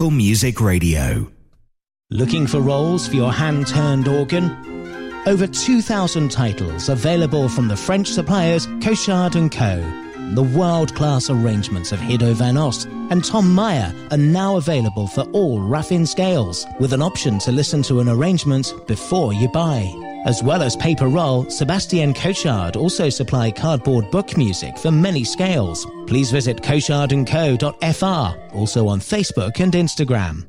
Music Radio. Looking for rolls for your hand-turned organ? Over 2,000 titles available from the French suppliers Cochard & Co. The world-class arrangements of Hiddo van Ost and Tom Meyer are now available for all Raffin scales, with an option to listen to an arrangement before you buy. As well as paper roll, Sebastien Cochard also supply cardboard book music for many scales. Please visit cochardandco.fr, also on Facebook and Instagram.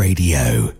Radio.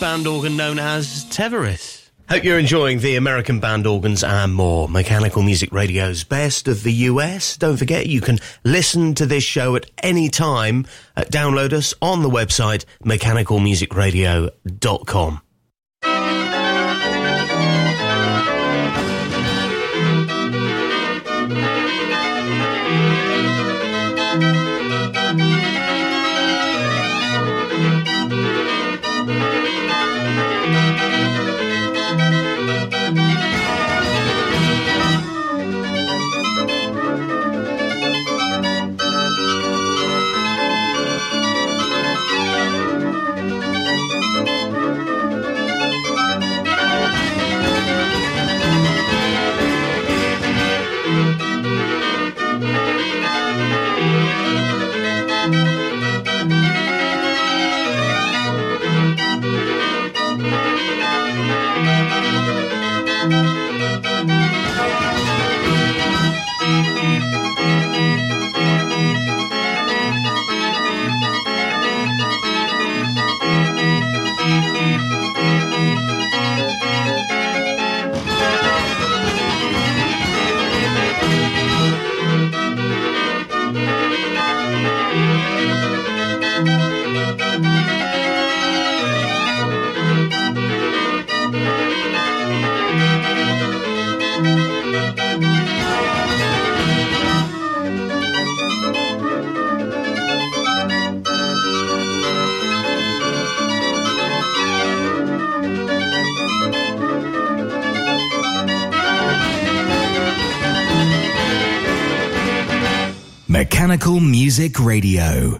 band organ known as Teveris. Hope you're enjoying the American band organs and more. Mechanical Music Radio's best of the US. Don't forget you can listen to this show at any time. Uh, download us on the website mechanicalmusicradio.com. Radio.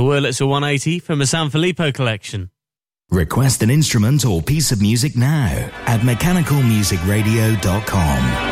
Wurlitzer 180 from a Sanfilippo collection. Request an instrument or piece of music now at mechanicalmusicradio.com.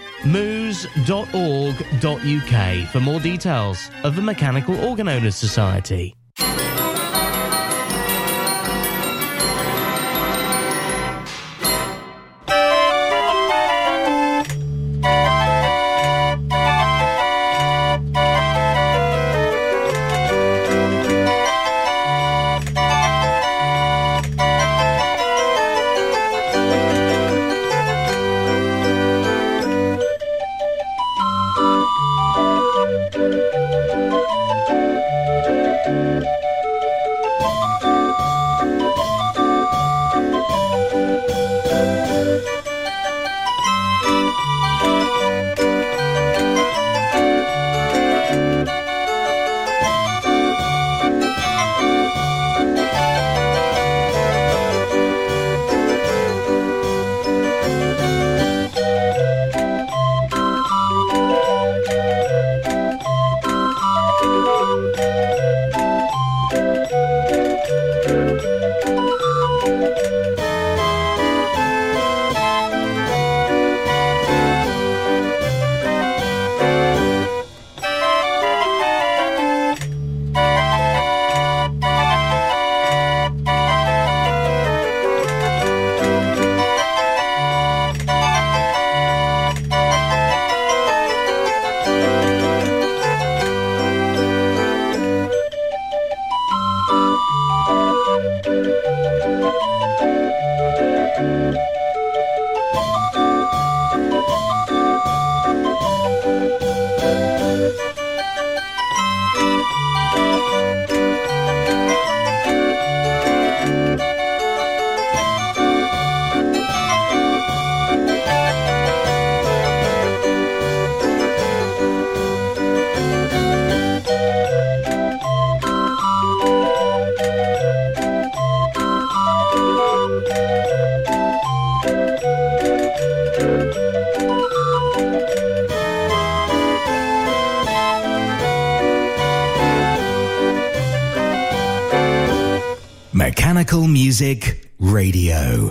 moos.org.uk for more details of the Mechanical Organ Owners Society. Music Radio.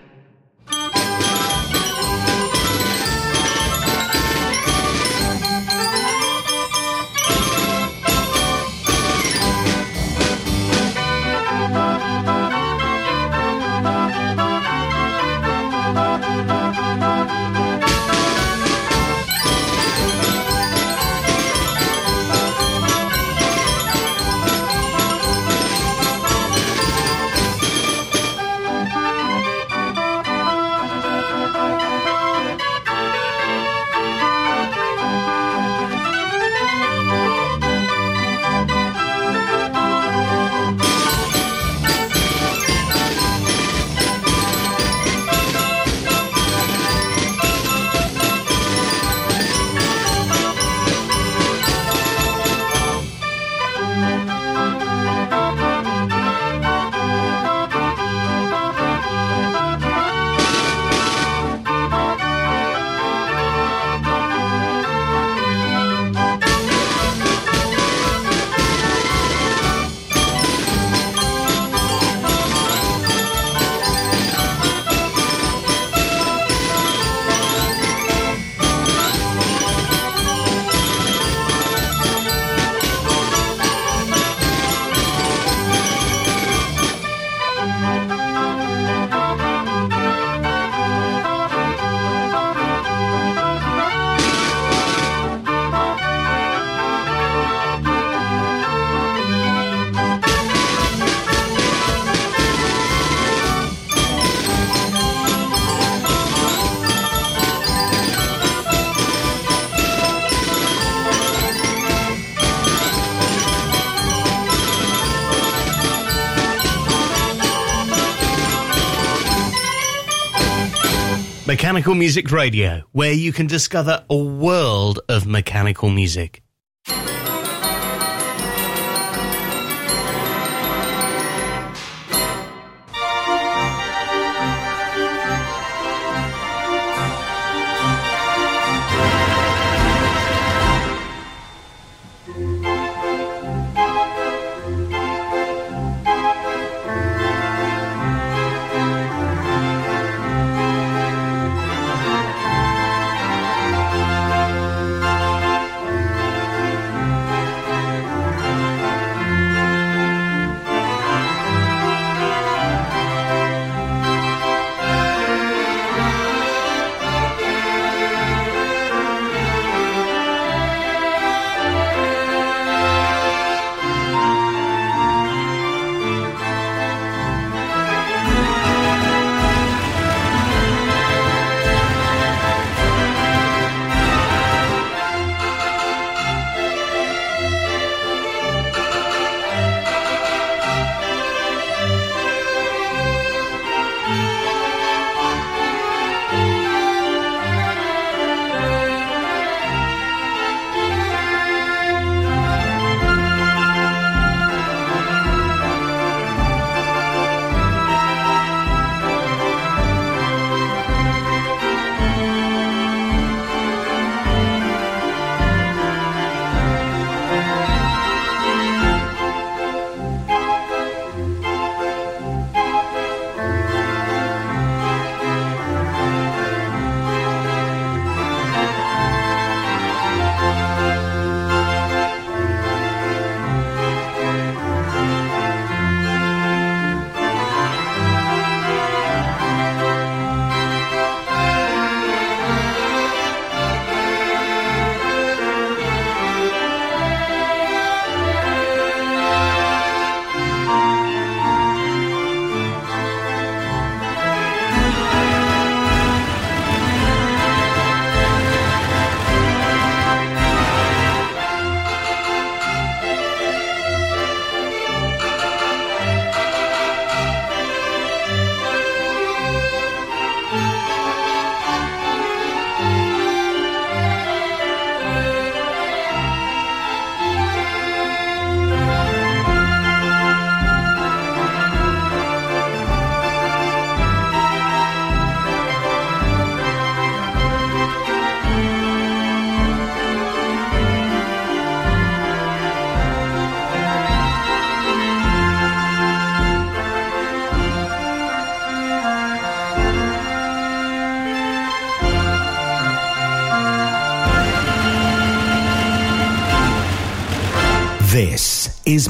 Mechanical Music Radio, where you can discover a world of mechanical music.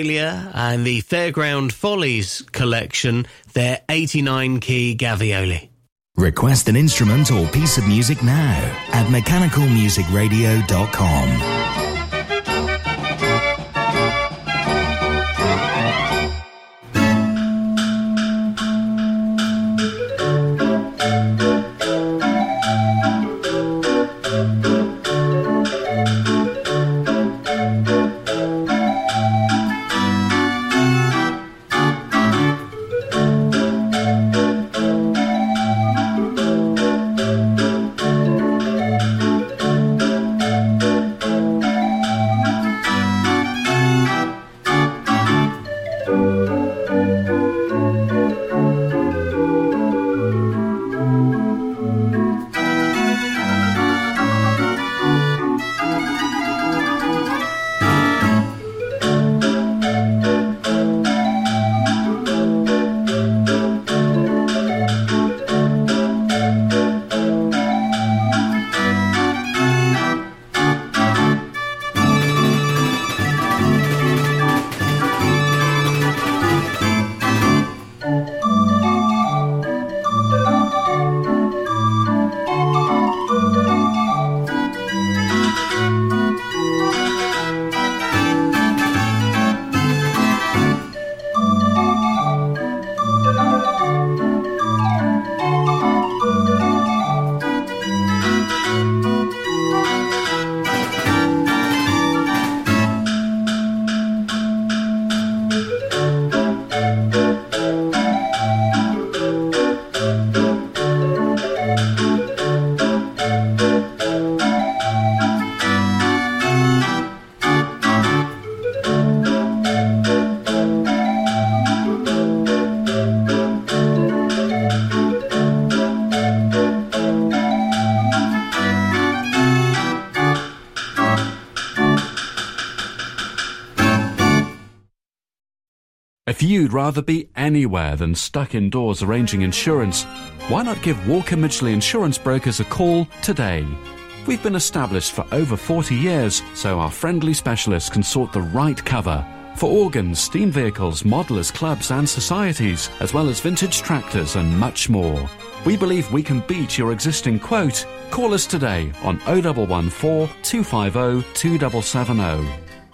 Australia and the Fairground Follies collection, their 89 key Gavioli. Request an instrument or piece of music now at mechanicalmusicradio.com. If you'd rather be anywhere than stuck indoors arranging insurance, why not give Walker Midgley Insurance Brokers a call today? We've been established for over 40 years, so our friendly specialists can sort the right cover for organs, steam vehicles, modelers, clubs, and societies, as well as vintage tractors and much more. We believe we can beat your existing quote. Call us today on 0114 250 2770.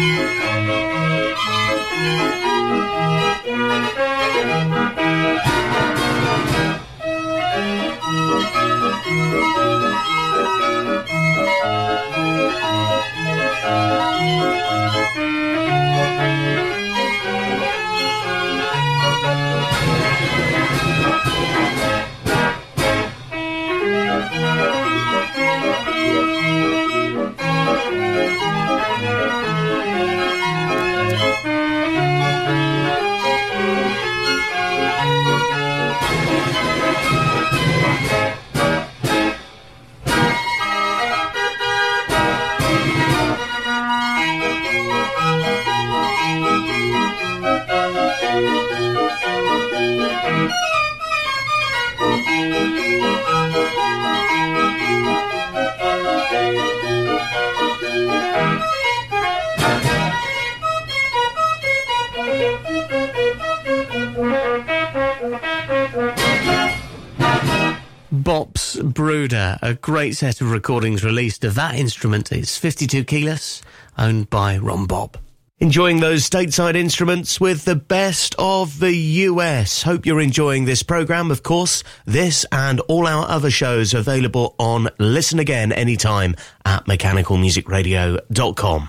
Música a great set of recordings released of that instrument. It's 52 keyless, owned by Ron Bopp. Enjoying those stateside instruments with the best of the US. Hope you're enjoying this program. Of course, this and all our other shows available on Listen Again anytime at mechanicalmusicradio.com.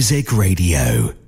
Music Radio.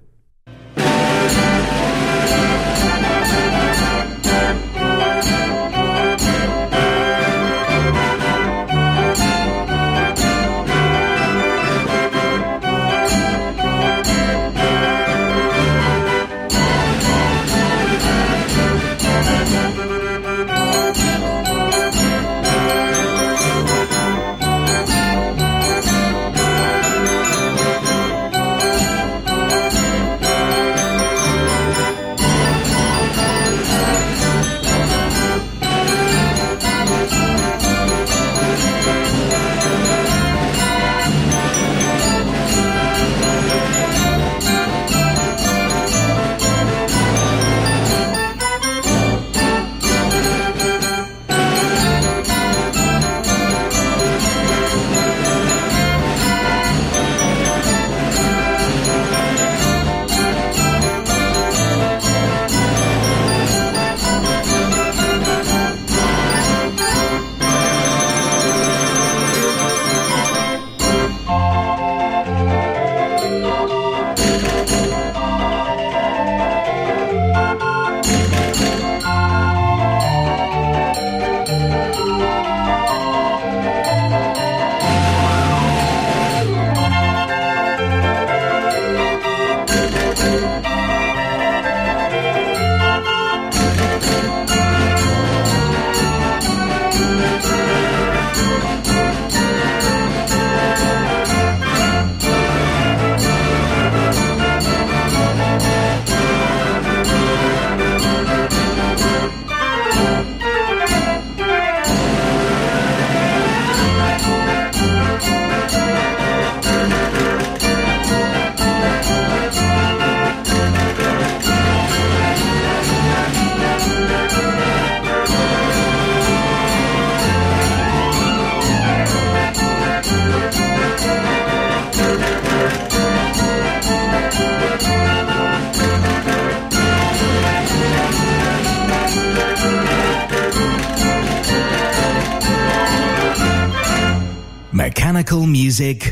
Music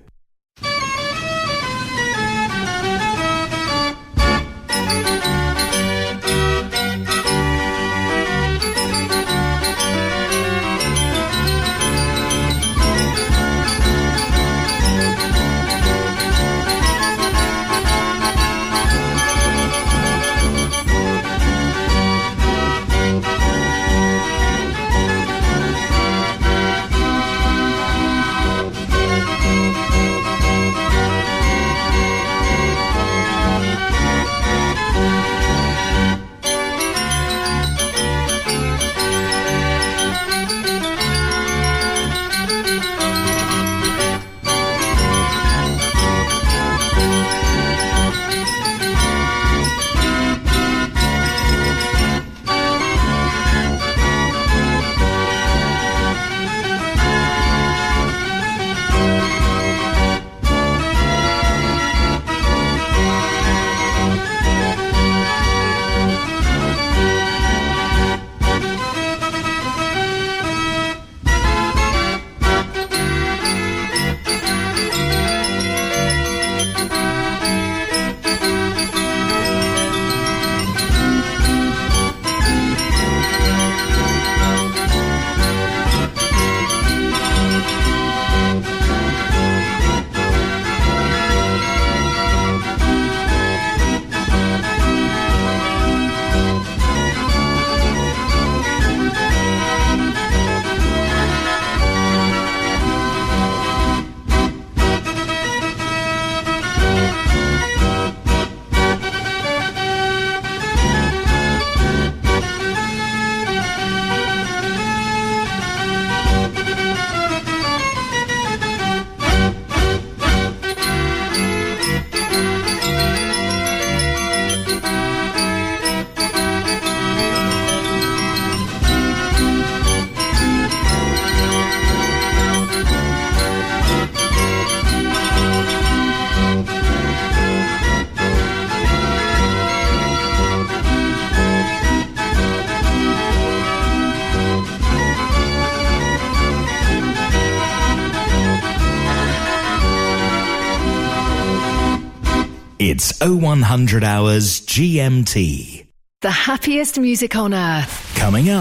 0100 hours GMT. The happiest music on earth. Coming up.